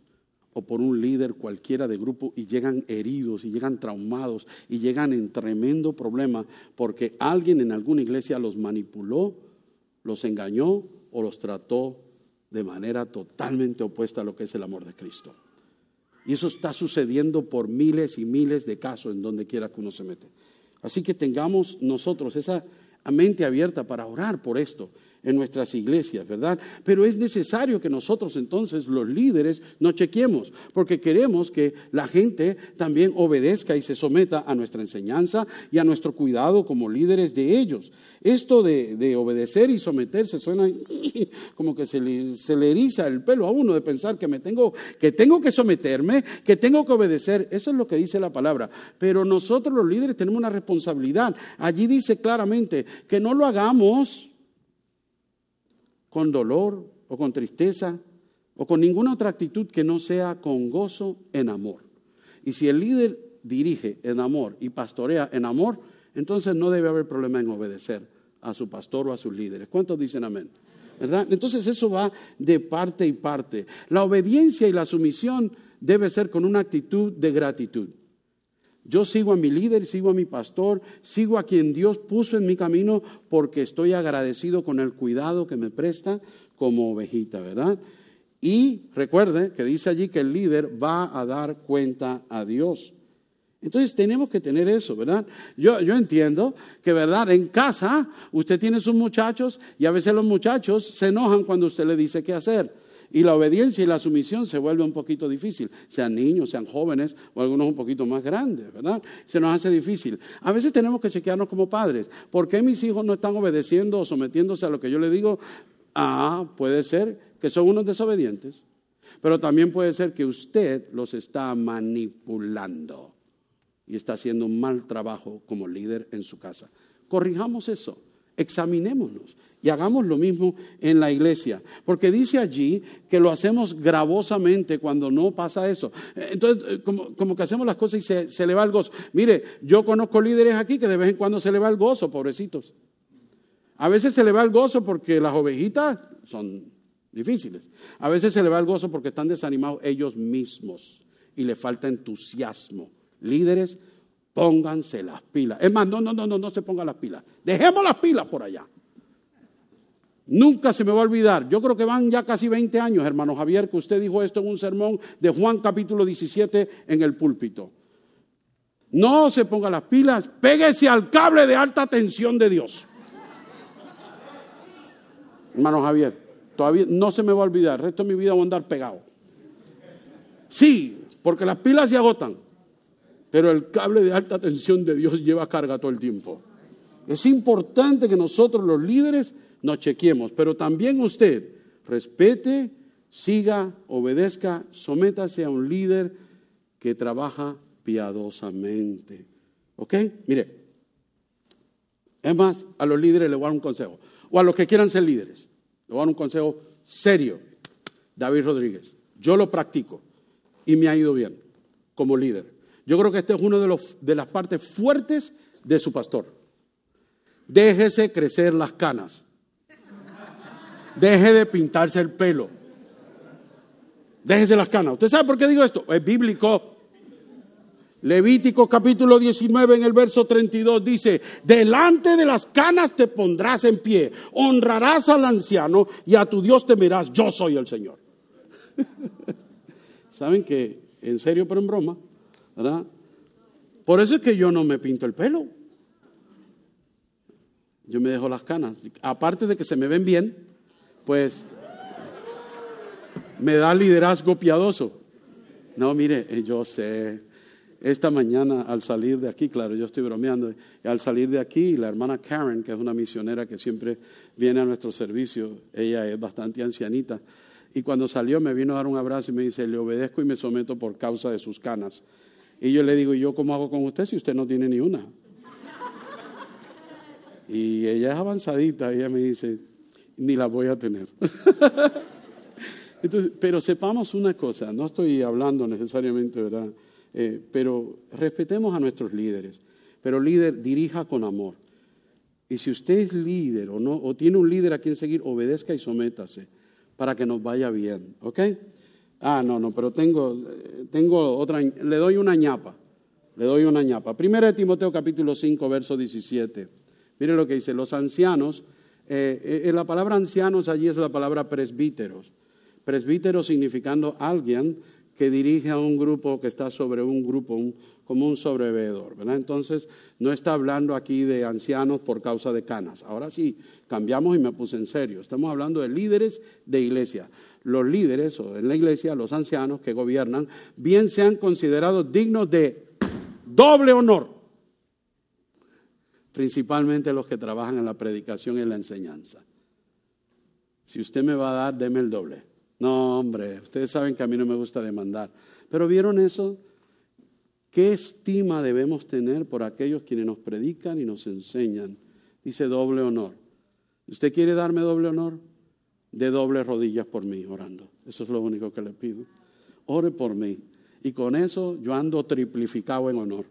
o por un líder cualquiera de grupo y llegan heridos y llegan traumados y llegan en tremendo problema porque alguien en alguna iglesia los manipuló, los engañó o los trató de manera totalmente opuesta a lo que es el amor de Cristo. Y eso está sucediendo por miles y miles de casos en donde quiera que uno se mete. Así que tengamos nosotros esa mente abierta para orar por esto en nuestras iglesias, ¿verdad? Pero es necesario que nosotros entonces, los líderes, nos chequemos, porque queremos que la gente también obedezca y se someta a nuestra enseñanza y a nuestro cuidado como líderes de ellos. Esto de, obedecer y someterse suena como que se le, se le, eriza el pelo a uno de pensar que, me tengo, que tengo que someterme, que tengo que obedecer. Eso es lo que dice la palabra. Pero nosotros los líderes tenemos una responsabilidad. Allí dice claramente que no lo hagamos con dolor o con tristeza o con ninguna otra actitud que no sea con gozo en amor. Y si el líder dirige en amor y pastorea en amor, entonces no debe haber problema en obedecer a su pastor o a sus líderes. ¿Cuántos dicen amén? ¿Verdad? Entonces eso va de parte y parte. La obediencia y la sumisión debe ser con una actitud de gratitud. Yo sigo a mi líder, sigo a mi pastor, sigo a quien Dios puso en mi camino porque estoy agradecido con el cuidado que me presta como ovejita, ¿verdad? Y recuerde que dice allí que el líder va a dar cuenta a Dios. Entonces tenemos que tener eso, ¿verdad? Yo, yo entiendo que, ¿verdad? En casa usted tiene sus muchachos y a veces los muchachos se enojan cuando usted le dice qué hacer. Y la obediencia y la sumisión se vuelve un poquito difícil, sean niños, sean jóvenes o algunos un poquito más grandes, ¿verdad? Se nos hace difícil. A veces tenemos que chequearnos como padres. ¿Por qué mis hijos no están obedeciendo o sometiéndose a lo que yo le digo? Ah, puede ser que son unos desobedientes, pero también puede ser que usted los está manipulando y está haciendo un mal trabajo como líder en su casa. Corrijamos eso, examinémonos y hagamos lo mismo en la iglesia, porque dice allí que lo hacemos gravosamente cuando no pasa eso. Entonces, eh, como, que hacemos las cosas y se, se le va el gozo. Mire, yo conozco líderes aquí que de vez en cuando se le va el gozo, pobrecitos. A veces se le va el gozo porque las ovejitas son difíciles. A veces se le va el gozo porque están desanimados ellos mismos y le falta entusiasmo. Líderes, pónganse las pilas. Es más, no, no, no, no, no se pongan las pilas. Dejemos las pilas por allá. Nunca se me va a olvidar. Yo creo que van ya casi 20 años, hermano Javier, que usted dijo esto en un sermón de Juan capítulo 17 en el púlpito. No se ponga las pilas, péguese al cable de alta tensión de Dios. hermano Javier, todavía no se me va a olvidar. El resto de mi vida voy a andar pegado. Sí, porque las pilas se agotan, pero el cable de alta tensión de Dios lleva carga todo el tiempo. Es importante que nosotros los líderes nos chequeemos, pero también usted respete, siga, obedezca, sométase a un líder que trabaja piadosamente. ¿Ok? Mire, es más, a los líderes les voy a dar un consejo, o a los que quieran ser líderes, les voy a dar un consejo serio. David Rodríguez, yo lo practico y me ha ido bien como líder. Yo creo que este es uno de, los, de las partes fuertes de su pastor. Déjese crecer las canas. Deje de pintarse el pelo. Déjese las canas. ¿Usted sabe por qué digo esto? Es bíblico. Levítico capítulo 19 en el verso 32 dice, delante de las canas te pondrás en pie, honrarás al anciano y a tu Dios temerás, yo soy el Señor. ¿Saben que en serio pero en broma? ¿Verdad? Por eso es que yo no me pinto el pelo. Yo me dejo las canas. Aparte de que se me ven bien, pues me da liderazgo piadoso. No, mire, eh, yo sé, esta mañana al salir de aquí, claro, yo estoy bromeando, al salir de aquí, la hermana Karen, que es una misionera que siempre viene a nuestro servicio, ella es bastante ancianita, y cuando salió me vino a dar un abrazo y me dice, le obedezco y me someto por causa de sus canas. Y yo le digo, ¿y yo cómo hago con usted si usted no tiene ni una? Y ella es avanzadita, ella me dice, ni la voy a tener. pero sepamos una cosa, no estoy hablando necesariamente, ¿verdad? Eh, pero respetemos a nuestros líderes. Pero líder, dirija con amor. Y si usted es líder o, no, o tiene un líder a quien seguir, obedezca y sométase para que nos vaya bien. ¿Ok? Ah, no, no, pero tengo, tengo otra, le doy una ñapa. Le doy una ñapa. Primera de Timoteo capítulo 5, verso 17. Mire lo que dice, los ancianos eh, eh, la palabra ancianos allí es la palabra presbíteros. Presbítero significando alguien que dirige a un grupo que está sobre un grupo, como un sobrevedor, ¿verdad? Entonces, no está hablando aquí de ancianos por causa de canas. Ahora sí, cambiamos y me puse en serio. Estamos hablando de líderes de iglesia. Los líderes, o en la iglesia, los ancianos que gobiernan, bien sean considerados dignos de doble honor principalmente los que trabajan en la predicación y en la enseñanza. Si usted me va a dar, deme el doble. No, hombre, ustedes saben que a mí no me gusta demandar. Pero ¿vieron eso? ¿Qué estima debemos tener por aquellos quienes nos predican y nos enseñan? Dice doble honor. ¿Usted quiere darme doble honor? De doble rodillas por mí, orando. Eso es lo único que le pido. Ore por mí. Y con eso yo ando triplificado en honor,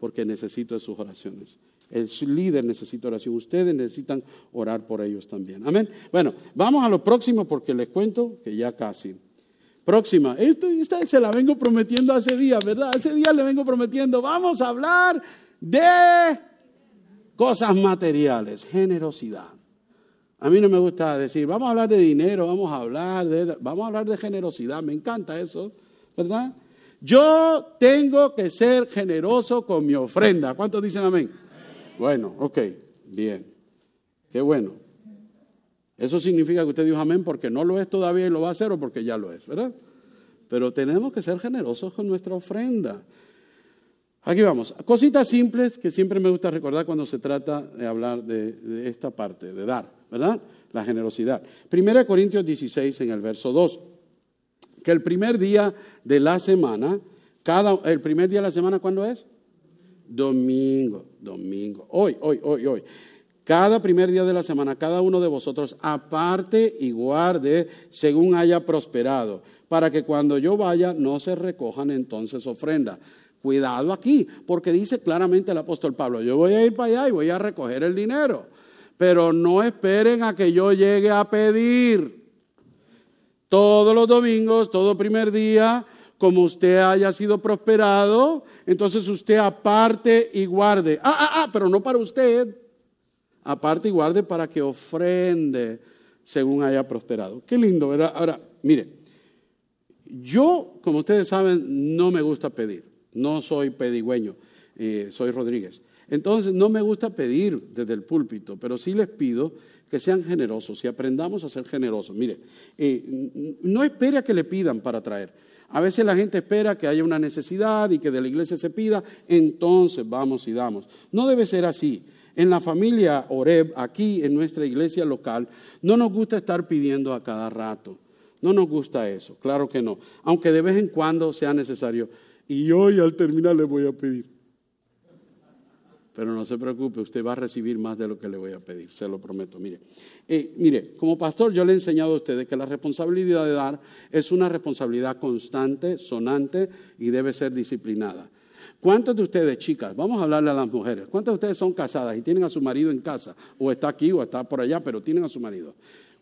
porque necesito de sus oraciones El líder necesita oración. Ustedes necesitan orar por ellos también. Amén. Bueno, vamos a lo próximo porque les cuento que ya casi. Próxima. Esta, se la vengo prometiendo hace días, ¿verdad? Hace días le vengo prometiendo. Vamos a hablar de cosas materiales, generosidad. A mí no me gusta decir, vamos a hablar de dinero, vamos a hablar de, vamos a hablar de generosidad. Me encanta eso, ¿verdad? Yo tengo que ser generoso con mi ofrenda. ¿Cuántos dicen amén? Bueno, ok, bien. Qué bueno. Eso significa que usted dijo amén porque no lo es todavía y lo va a hacer o porque ya lo es, ¿verdad? Pero tenemos que ser generosos con nuestra ofrenda. Aquí vamos. Cositas simples que siempre me gusta recordar cuando se trata de hablar de, de esta parte, de dar, ¿verdad? La generosidad. Primera Corintios 16 en el verso 2. Que el primer día de la semana, cada, el primer día de la semana, ¿cuándo es? Domingo, domingo. Hoy, hoy, hoy, hoy. Cada primer día de la semana, cada uno de vosotros aparte y guarde según haya prosperado, para que cuando yo vaya no se recojan entonces ofrendas. Cuidado aquí, porque dice claramente el apóstol Pablo, yo voy a ir para allá y voy a recoger el dinero, pero no esperen a que yo llegue a pedir. Todos los domingos, todo primer día, como usted haya sido prosperado, entonces usted aparte y guarde. Ah, ah, ah, pero no para usted. Aparte y guarde para que ofrende según haya prosperado. Qué lindo, ¿verdad? Ahora, mire, yo, como ustedes saben, no me gusta pedir. No soy pedigüeño, eh, soy Rodríguez. Entonces, no me gusta pedir desde el púlpito, pero sí les pido que sean generosos y aprendamos a ser generosos. Mire, eh, no espere a que le pidan para traer. A veces la gente espera que haya una necesidad y que de la iglesia se pida, entonces vamos y damos. No debe ser así. En la familia Oreb, aquí en nuestra iglesia local, no nos gusta estar pidiendo a cada rato. No nos gusta eso, claro que no. Aunque de vez en cuando sea necesario. Y hoy al terminar le voy a pedir. Pero no se preocupe, usted va a recibir más de lo que le voy a pedir, se lo prometo. Mire, eh, mire, como pastor yo le he enseñado a ustedes que la responsabilidad de dar es una responsabilidad constante, sonante y debe ser disciplinada. ¿Cuántos de ustedes, chicas, vamos a hablarle a las mujeres, cuántas de ustedes son casadas y tienen a su marido en casa, o está aquí o está por allá, pero tienen a su marido?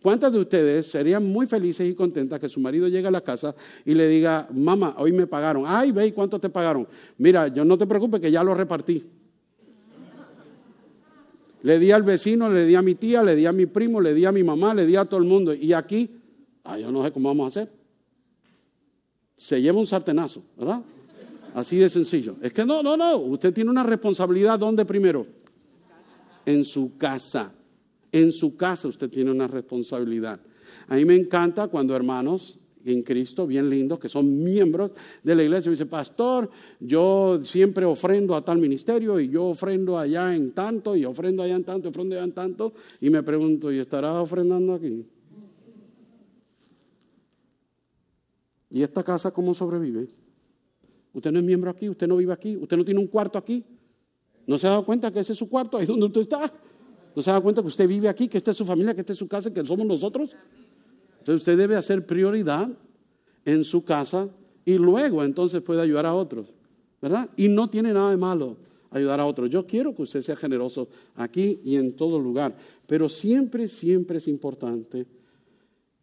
¿Cuántas de ustedes serían muy felices y contentas que su marido llegue a la casa y le diga, mamá, hoy me pagaron? Ay, ve, ¿cuánto te pagaron? Mira, yo no te preocupes que ya lo repartí. Le di al vecino, le di a mi tía, le di a mi primo, le di a mi mamá, le di a todo el mundo. Y aquí, ay, yo no sé cómo vamos a hacer. Se lleva un sartenazo, ¿verdad? Así de sencillo. Es que no, no, no. Usted tiene una responsabilidad. ¿Dónde primero? En su casa. En su casa usted tiene una responsabilidad. A mí me encanta cuando hermanos en Cristo, bien lindos, que son miembros de la iglesia. Me dice, pastor, yo siempre ofrendo a tal ministerio y yo ofrendo allá en tanto y ofrendo allá en tanto, y ofrendo allá en tanto. Y me pregunto, ¿y estarás ofrendando aquí? ¿Y esta casa cómo sobrevive? Usted no es miembro aquí, usted no vive aquí, usted no tiene un cuarto aquí. ¿No se ha dado cuenta que ese es su cuarto, ahí es donde usted está? ¿No se ha dado cuenta que usted vive aquí, que esta es su familia, que esta es su casa, que somos nosotros? Entonces usted debe hacer prioridad en su casa y luego entonces puede ayudar a otros, ¿verdad? Y no tiene nada de malo ayudar a otros. Yo quiero que usted sea generoso aquí y en todo lugar, pero siempre, siempre es importante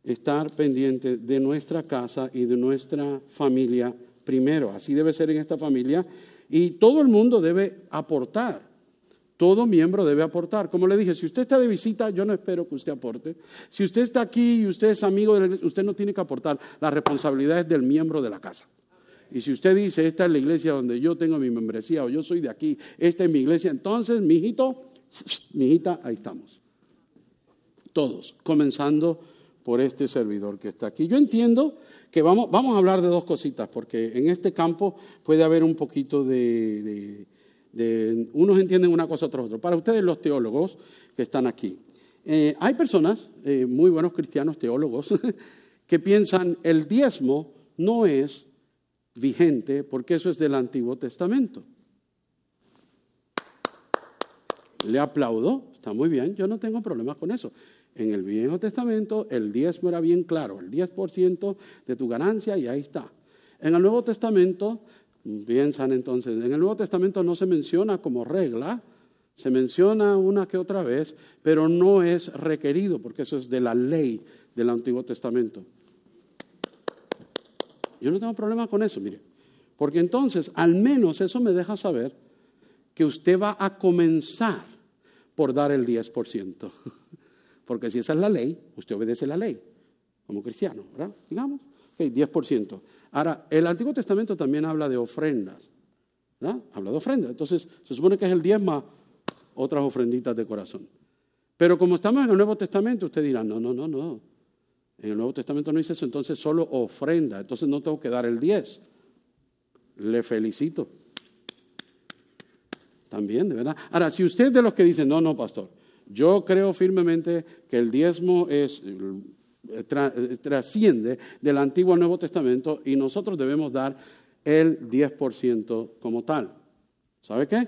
estar pendiente de nuestra casa y de nuestra familia primero. Así debe ser en esta familia y todo el mundo debe aportar. Todo miembro debe aportar. Como le dije, si usted está de visita, yo no espero que usted aporte. Si usted está aquí y usted es amigo de usted no tiene que aportar. La responsabilidad es del miembro de la casa. Y si usted dice, esta es la iglesia donde yo tengo mi membresía o yo soy de aquí, esta es mi iglesia, entonces, mi hijito, mi hijita, ahí estamos. Todos, comenzando por este servidor que está aquí. Yo entiendo que vamos, vamos a hablar de dos cositas, porque en este campo puede haber un poquito de unos entienden una cosa, otros otra. Para ustedes los teólogos que están aquí, eh, hay personas, eh, muy buenos cristianos teólogos, que piensan el diezmo no es vigente porque eso es del Antiguo Testamento. Le aplaudo, está muy bien, yo no tengo problemas con eso. En el Viejo Testamento el diezmo era bien claro, el 10% de tu ganancia y ahí está. En el Nuevo Testamento Piensan entonces, en el Nuevo Testamento no se menciona como regla, Se menciona una que otra vez, pero no es requerido, porque eso es de la ley del Antiguo Testamento. Yo no tengo problema con eso, mire, porque entonces al menos eso me deja saber que usted va a comenzar por dar el 10%. Porque si esa es la ley, usted obedece la ley como cristiano, ¿verdad? Digamos, ok, 10%. Ahora, el Antiguo Testamento también habla de ofrendas, ¿verdad? Habla de ofrendas. Entonces, se supone que es el 10 más otras ofrenditas de corazón. Pero como estamos en el Nuevo Testamento, usted dirá, no, no, no, no. En el Nuevo Testamento no dice eso, entonces solo ofrenda. Entonces no tengo que dar el 10. Le felicito también, de verdad. Ahora, si usted es de los que dicen, no, no, pastor, yo creo firmemente que el diezmo es, trasciende del Antiguo al Nuevo Testamento y nosotros debemos dar el 10% como tal. ¿Sabe qué?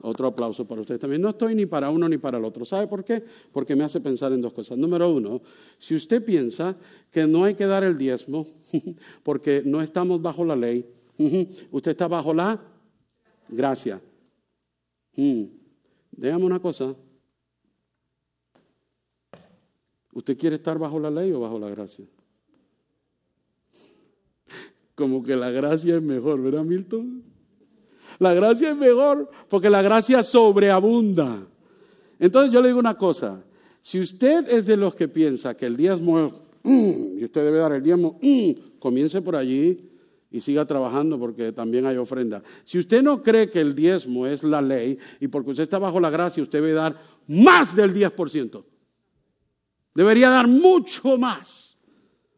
Otro aplauso para usted también. No estoy ni para uno ni para el otro. ¿Sabe por qué? Porque me hace pensar en dos cosas. Número uno, si usted piensa que no hay que dar el diezmo porque no estamos bajo la ley, usted está bajo la gracia. Hmm. Déjame una cosa. ¿Usted quiere estar bajo la ley o bajo la gracia? Como que la gracia es mejor, ¿verdad, Milton? La gracia es mejor porque la gracia sobreabunda. Entonces yo le digo una cosa, si usted es de los que piensa que el diezmo es, mm, y usted debe dar el diezmo, mm, comience por allí y siga trabajando porque también hay ofrenda. Si usted no cree que el diezmo es la ley y porque usted está bajo la gracia, usted debe dar más del 10%. Debería dar mucho más,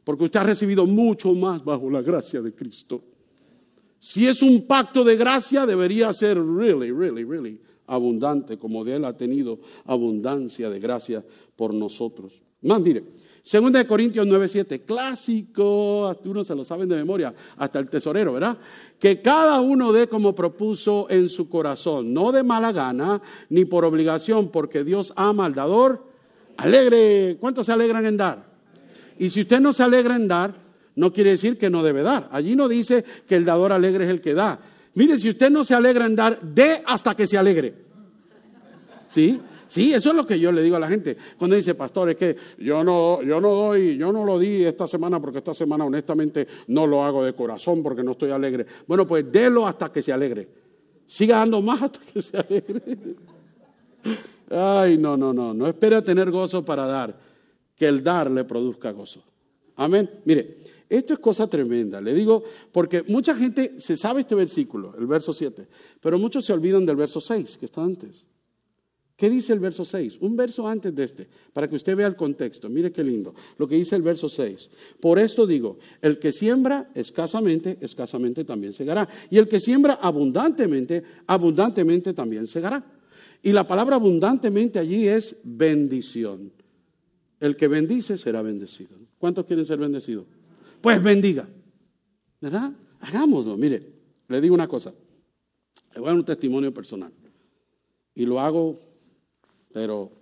porque usted ha recibido mucho más bajo la gracia de Cristo. Si es un pacto de gracia, debería ser really, really, really abundante, como de Él ha tenido abundancia de gracia por nosotros. Más, mire, Segunda de Corintios 9:7, clásico, uno se lo saben de memoria, hasta el tesorero, ¿verdad? Que cada uno dé como propuso en su corazón, no de mala gana ni por obligación, porque Dios ama al dador alegre. ¿Cuántos se alegran en dar? Y si usted no se alegra en dar, no quiere decir que no debe dar. Allí no dice que el dador alegre es el que da. Mire, si usted no se alegra en dar, dé hasta que se alegre. ¿Sí? Sí, eso es lo que yo le digo a la gente. Cuando dice, pastor, es que yo no, yo no doy, yo no lo di esta semana porque esta semana honestamente no lo hago de corazón porque no estoy alegre. Bueno, pues délo hasta que se alegre. Siga dando más hasta que se alegre. Ay, no, no, no. No espera tener gozo para dar. Que el dar le produzca gozo. Amén. Mire, esto es cosa tremenda. Le digo, porque mucha gente se sabe este versículo, el verso 7, pero muchos se olvidan del verso 6 que está antes. ¿Qué dice el verso 6? Un verso antes de este, para que usted vea el contexto. Mire qué lindo. Lo que dice el verso 6. Por esto digo, el que siembra escasamente, escasamente también segará. Y el que siembra abundantemente, abundantemente también segará. Y la palabra abundantemente allí es bendición. El que bendice será bendecido. ¿Cuántos quieren ser bendecidos? Pues bendiga. ¿Verdad? Hagámoslo. Mire, le digo una cosa. Le voy a dar un testimonio personal. Y lo hago pero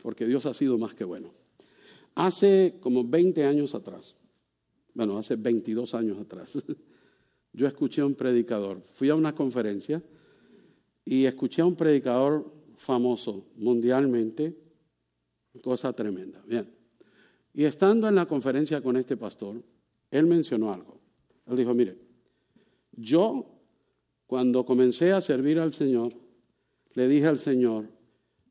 porque Dios ha sido más que bueno. Hace como 20 años atrás, bueno, hace 22 años atrás, yo escuché a un predicador, fui a una conferencia y escuché a un predicador famoso mundialmente, cosa tremenda. Bien. Y estando en la conferencia con este pastor, él mencionó algo. Él dijo, mire, yo cuando comencé a servir al Señor, le dije al Señor,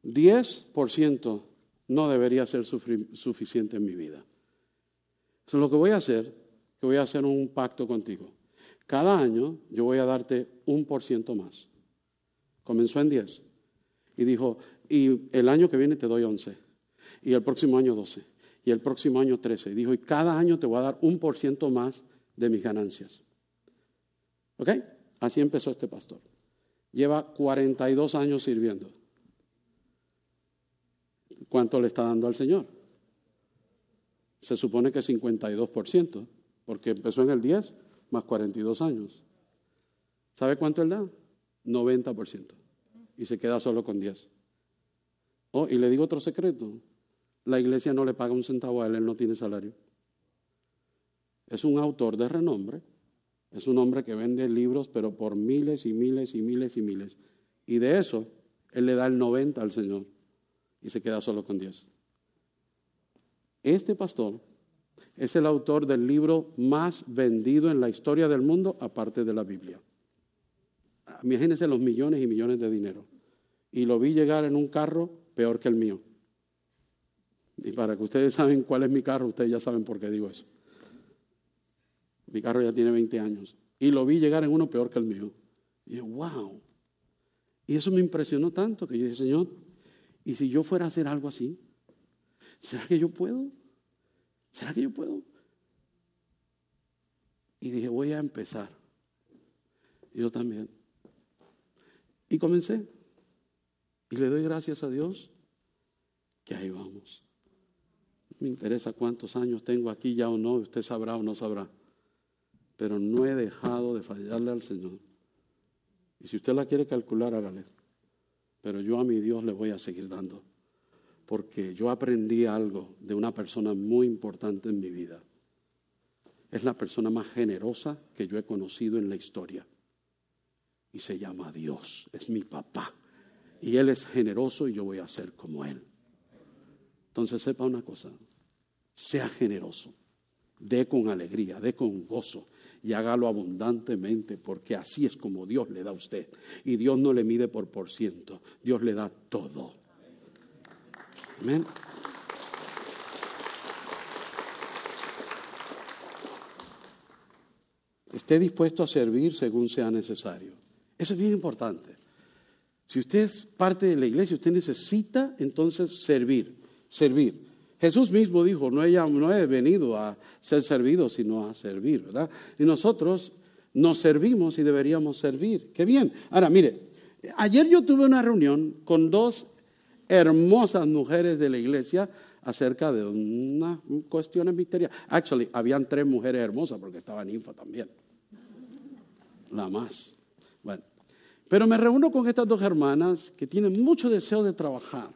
10% no debería ser suficiente en mi vida. Entonces lo que voy a hacer, que voy a hacer un pacto contigo. Cada año yo voy a darte un por ciento más. Comenzó en 10 y dijo, y el año que viene te doy 11 y el próximo año 12 y el próximo año 13. Y dijo, y cada año te voy a dar un por ciento más de mis ganancias. ¿Ok? Así empezó este pastor. Lleva 42 años sirviendo. ¿Cuánto le está dando al Señor? Se supone que 52%, porque empezó en el 10 más 42 años. ¿Sabe cuánto él da? 90%. Y se queda solo con 10. Oh, y le digo otro secreto. La iglesia no le paga un centavo a él, él no tiene salario. Es un autor de renombre, Es un hombre que vende libros, pero por miles y miles y miles y miles. Y de eso, él le da el 90 al Señor y se queda solo con Dios. Este pastor es el autor del libro más vendido en la historia del mundo, aparte de la Biblia. Imagínense los millones y millones de dinero. Y lo vi llegar en un carro peor que el mío. Y para que ustedes saben cuál es mi carro, ustedes ya saben por qué digo eso. Mi carro ya tiene 20 años. Y lo vi llegar en uno peor que el mío. Y yo, wow. Y eso me impresionó tanto que yo dije, Señor, ¿y si yo fuera a hacer algo así? ¿Será que yo puedo? ¿Será que yo puedo? Y dije, voy a empezar. Yo también. Y comencé. Y le doy gracias a Dios que ahí vamos. Me interesa cuántos años tengo aquí ya o no, usted sabrá o no sabrá. Pero no he dejado de fallarle al Señor. Y si usted la quiere calcular, hágale. Pero yo a mi Dios le voy a seguir dando. Porque yo aprendí algo de una persona muy importante en mi vida. Es la persona más generosa que yo he conocido en la historia. Y se llama Dios. Es mi papá. Y Él es generoso y yo voy a ser como Él. Entonces sepa una cosa, sea generoso, dé con alegría, dé con gozo y hágalo abundantemente porque así es como Dios le da a usted. Y Dios no le mide por por ciento, Dios le da todo. Amén. Esté dispuesto a servir según sea necesario. Eso es bien importante. Si usted es parte de la iglesia, usted necesita entonces servir servir. Jesús mismo dijo, no he, no he venido a ser servido, sino a servir, ¿verdad? Y nosotros nos servimos y deberíamos servir. Qué bien. Ahora, mire, ayer yo tuve una reunión con dos hermosas mujeres de la iglesia acerca de unas cuestiones misteriosas. Actually, habían tres mujeres hermosas porque estaba Ninfa también. La más. Bueno, pero me reúno con estas dos hermanas que tienen mucho deseo de trabajar.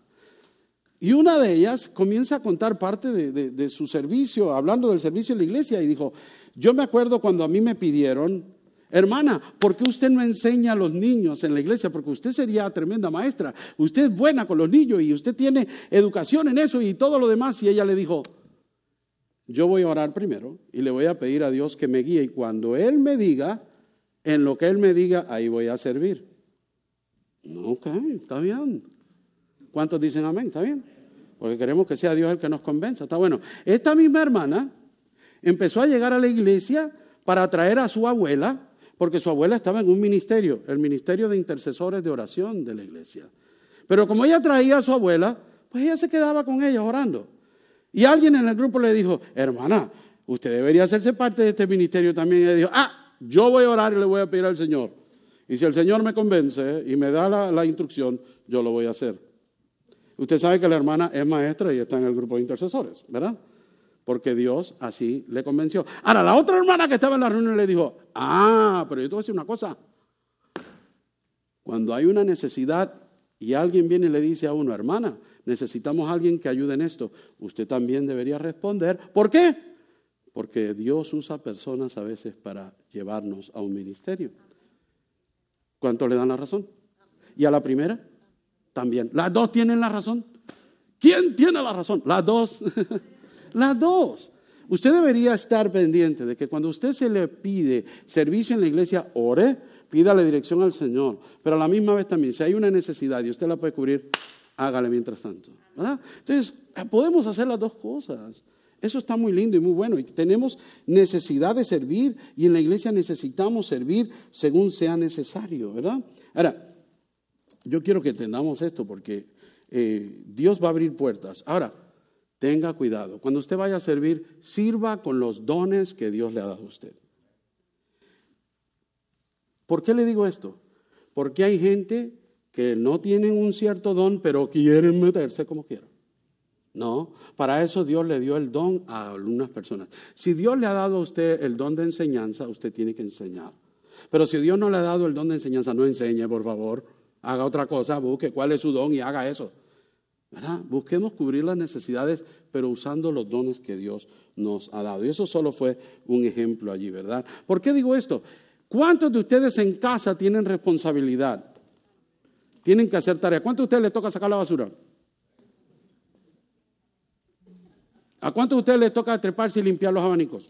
Y una de ellas comienza a contar parte de, su servicio, hablando del servicio en la iglesia, y dijo, yo me acuerdo cuando a mí me pidieron, hermana, ¿por qué usted no enseña a los niños en la iglesia? Porque usted sería tremenda maestra, usted es buena con los niños y usted tiene educación en eso y todo lo demás. Y ella le dijo, yo voy a orar primero y le voy a pedir a Dios que me guíe y cuando Él me diga, en lo que Él me diga, ahí voy a servir. Ok, está bien. ¿Cuántos dicen amén? ¿Está bien? porque queremos que sea Dios el que nos convenza. Está bueno. Esta misma hermana empezó a llegar a la iglesia para traer a su abuela, porque su abuela estaba en un ministerio, el ministerio de intercesores de oración de la iglesia. Pero como ella traía a su abuela, pues ella se quedaba con ella orando. Y alguien en el grupo le dijo, hermana, usted debería hacerse parte de este ministerio también. Y ella dijo, ah, yo voy a orar y le voy a pedir al Señor. Y si el Señor me convence y me da la, instrucción, yo lo voy a hacer. Usted sabe que la hermana es maestra y está en el grupo de intercesores, ¿verdad? Porque Dios así le convenció. Ahora, la otra hermana que estaba en la reunión le dijo, ah, pero yo te voy a decir una cosa. Cuando hay una necesidad y alguien viene y le dice a uno, hermana, necesitamos a alguien que ayude en esto, usted también debería responder. ¿Por qué? Porque Dios usa personas a veces para llevarnos a un ministerio. ¿Cuánto le dan la razón? ¿Y a la primera? también. Las dos tienen la razón. ¿Quién tiene la razón? Las dos. Las dos. Usted debería estar pendiente de que cuando usted se le pide servicio en la iglesia, ore, pida la dirección al Señor. Pero a la misma vez también, si hay una necesidad y usted la puede cubrir, hágale mientras tanto. Entonces, podemos hacer las dos cosas. Eso está muy lindo y muy bueno. Y tenemos necesidad de servir y en la iglesia necesitamos servir según sea necesario, ¿verdad? Ahora, yo quiero que entendamos esto porque eh, Dios va a abrir puertas. Ahora, tenga cuidado. Cuando usted vaya a servir, sirva con los dones que Dios le ha dado a usted. ¿Por qué le digo esto? Porque hay gente que no tienen un cierto don, pero quieren meterse como quieran. No, para eso Dios le dio el don a algunas personas. Si Dios le ha dado a usted el don de enseñanza, usted tiene que enseñar. Pero si Dios no le ha dado el don de enseñanza, no enseñe, por favor haga otra cosa, busque cuál es su don y haga eso. Busquemos cubrir las necesidades, pero usando los dones que Dios nos ha dado. Y eso solo fue un ejemplo allí, ¿verdad? ¿Por qué digo esto? ¿Cuántos de ustedes en casa tienen responsabilidad? Tienen que hacer tarea. ¿Cuántos de ustedes les toca sacar la basura? ¿A cuántos de ustedes les toca treparse y limpiar los abanicos?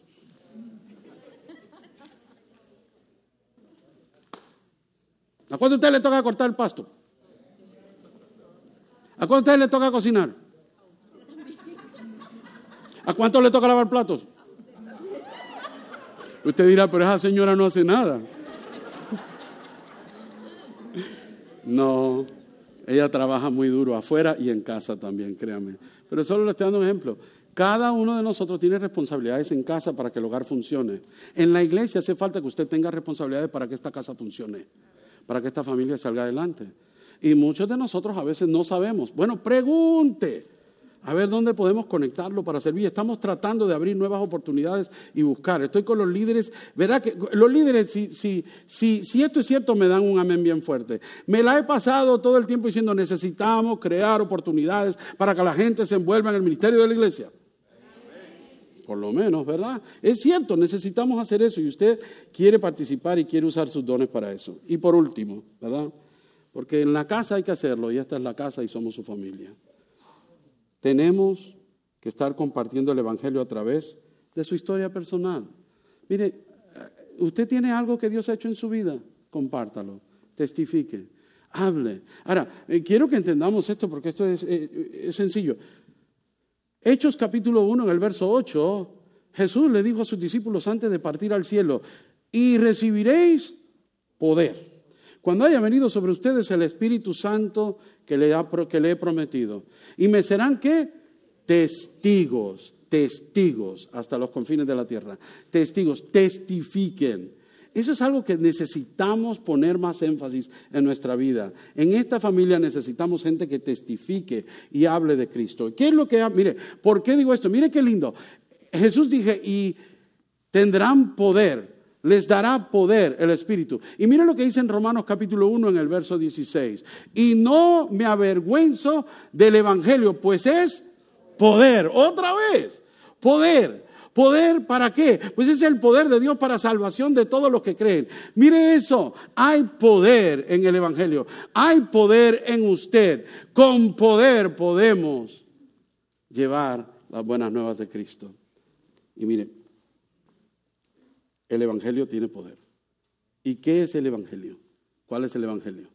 ¿A cuántos de ustedes les toca cortar el pasto? ¿A cuántos de ustedes les toca cocinar? ¿A cuántos le toca lavar platos? Usted dirá, pero esa señora no hace nada. No, ella trabaja muy duro afuera y en casa también, créame. Pero solo le estoy dando un ejemplo. Cada uno de nosotros tiene responsabilidades en casa para que el hogar funcione. En la iglesia hace falta que usted tenga responsabilidades para que esta casa funcione, para que esta familia salga adelante. Y muchos de nosotros a veces no sabemos. Bueno, pregunte a ver dónde podemos conectarlo para servir. Estamos tratando de abrir nuevas oportunidades y buscar. Estoy con los líderes. Verá que los líderes, si, si, si, si esto es cierto, me dan un amén bien fuerte. Me la he pasado todo el tiempo diciendo necesitamos crear oportunidades para que la gente se envuelva en el ministerio de la iglesia. Por lo menos, ¿verdad? Es cierto, necesitamos hacer eso y usted quiere participar y quiere usar sus dones para eso. Y por último, ¿verdad? Porque en la casa hay que hacerlo y esta es la casa y somos su familia. Tenemos que estar compartiendo el Evangelio a través de su historia personal. Mire, usted tiene algo que Dios ha hecho en su vida, compártalo, testifique, hable. Ahora, eh, quiero que entendamos esto porque esto es, eh, es sencillo. Hechos capítulo 1, en el verso 8, Jesús le dijo a sus discípulos antes de partir al cielo, y recibiréis poder. Cuando haya venido sobre ustedes el Espíritu Santo que le, que le he prometido. Y me serán qué? Testigos, testigos hasta los confines de la tierra. Testigos, testifiquen. Eso es algo que necesitamos poner más énfasis en nuestra vida. En esta familia necesitamos gente que testifique y hable de Cristo. ¿Qué es lo que... Mire, ¿por qué digo esto? Mire qué lindo. Jesús dije, y tendrán poder les dará poder el Espíritu. Y mire lo que dice en Romanos capítulo 1 en el verso 16. Y no me avergüenzo del Evangelio, pues es poder. Otra vez, poder. ¿Poder para qué? Pues es el poder de Dios para salvación de todos los que creen. Mire eso, hay poder en el Evangelio, hay poder en usted. Con poder podemos llevar las buenas nuevas de Cristo. Y mire, el Evangelio tiene poder. ¿Y qué es el Evangelio? ¿Cuál es el Evangelio?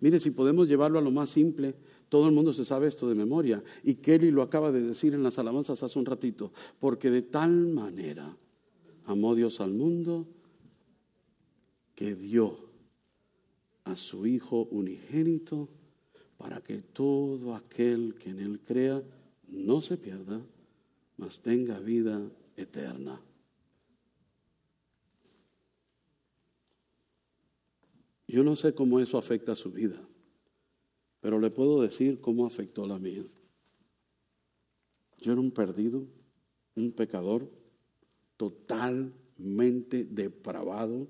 Mire, si podemos llevarlo a lo más simple, todo el mundo se sabe esto de memoria. Y Kelly lo acaba de decir en las alabanzas hace un ratito. Porque de tal manera amó Dios al mundo que dio a su Hijo unigénito para que todo aquel que en él crea no se pierda, mas tenga vida eterna. Yo no sé cómo eso afecta a su vida, pero le puedo decir cómo afectó la mía. Yo era un perdido, un pecador totalmente depravado,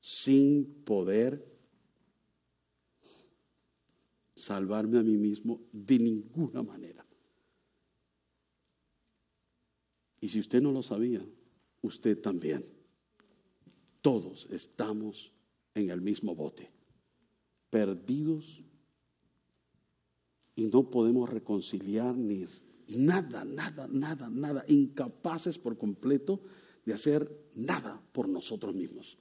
sin poder salvarme a mí mismo de ninguna manera. Y si usted no lo sabía, usted también. Todos estamos en el mismo bote, perdidos y no podemos reconciliar ni nada, nada, nada, nada, incapaces por completo de hacer nada por nosotros mismos.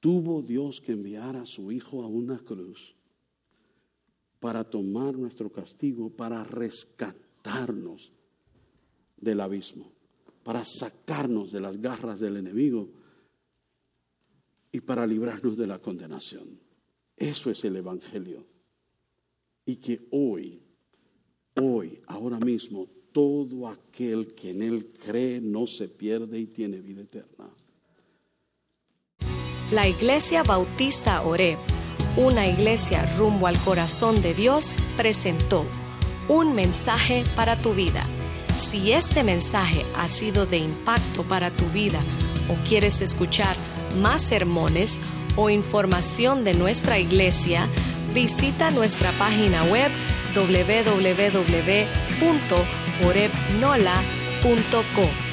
Tuvo Dios que enviar a su Hijo a una cruz para tomar nuestro castigo, para rescatarnos del abismo, para sacarnos de las garras del enemigo y para librarnos de la condenación. Eso es el Evangelio. Y que hoy, hoy, ahora mismo, todo aquel que en Él cree no se pierde y tiene vida eterna. La Iglesia Bautista Oreb, una iglesia rumbo al corazón de Dios, presentó un mensaje para tu vida. Si este mensaje ha sido de impacto para tu vida o quieres escuchar más sermones o información de nuestra iglesia, visita nuestra página web www.orepnola.co.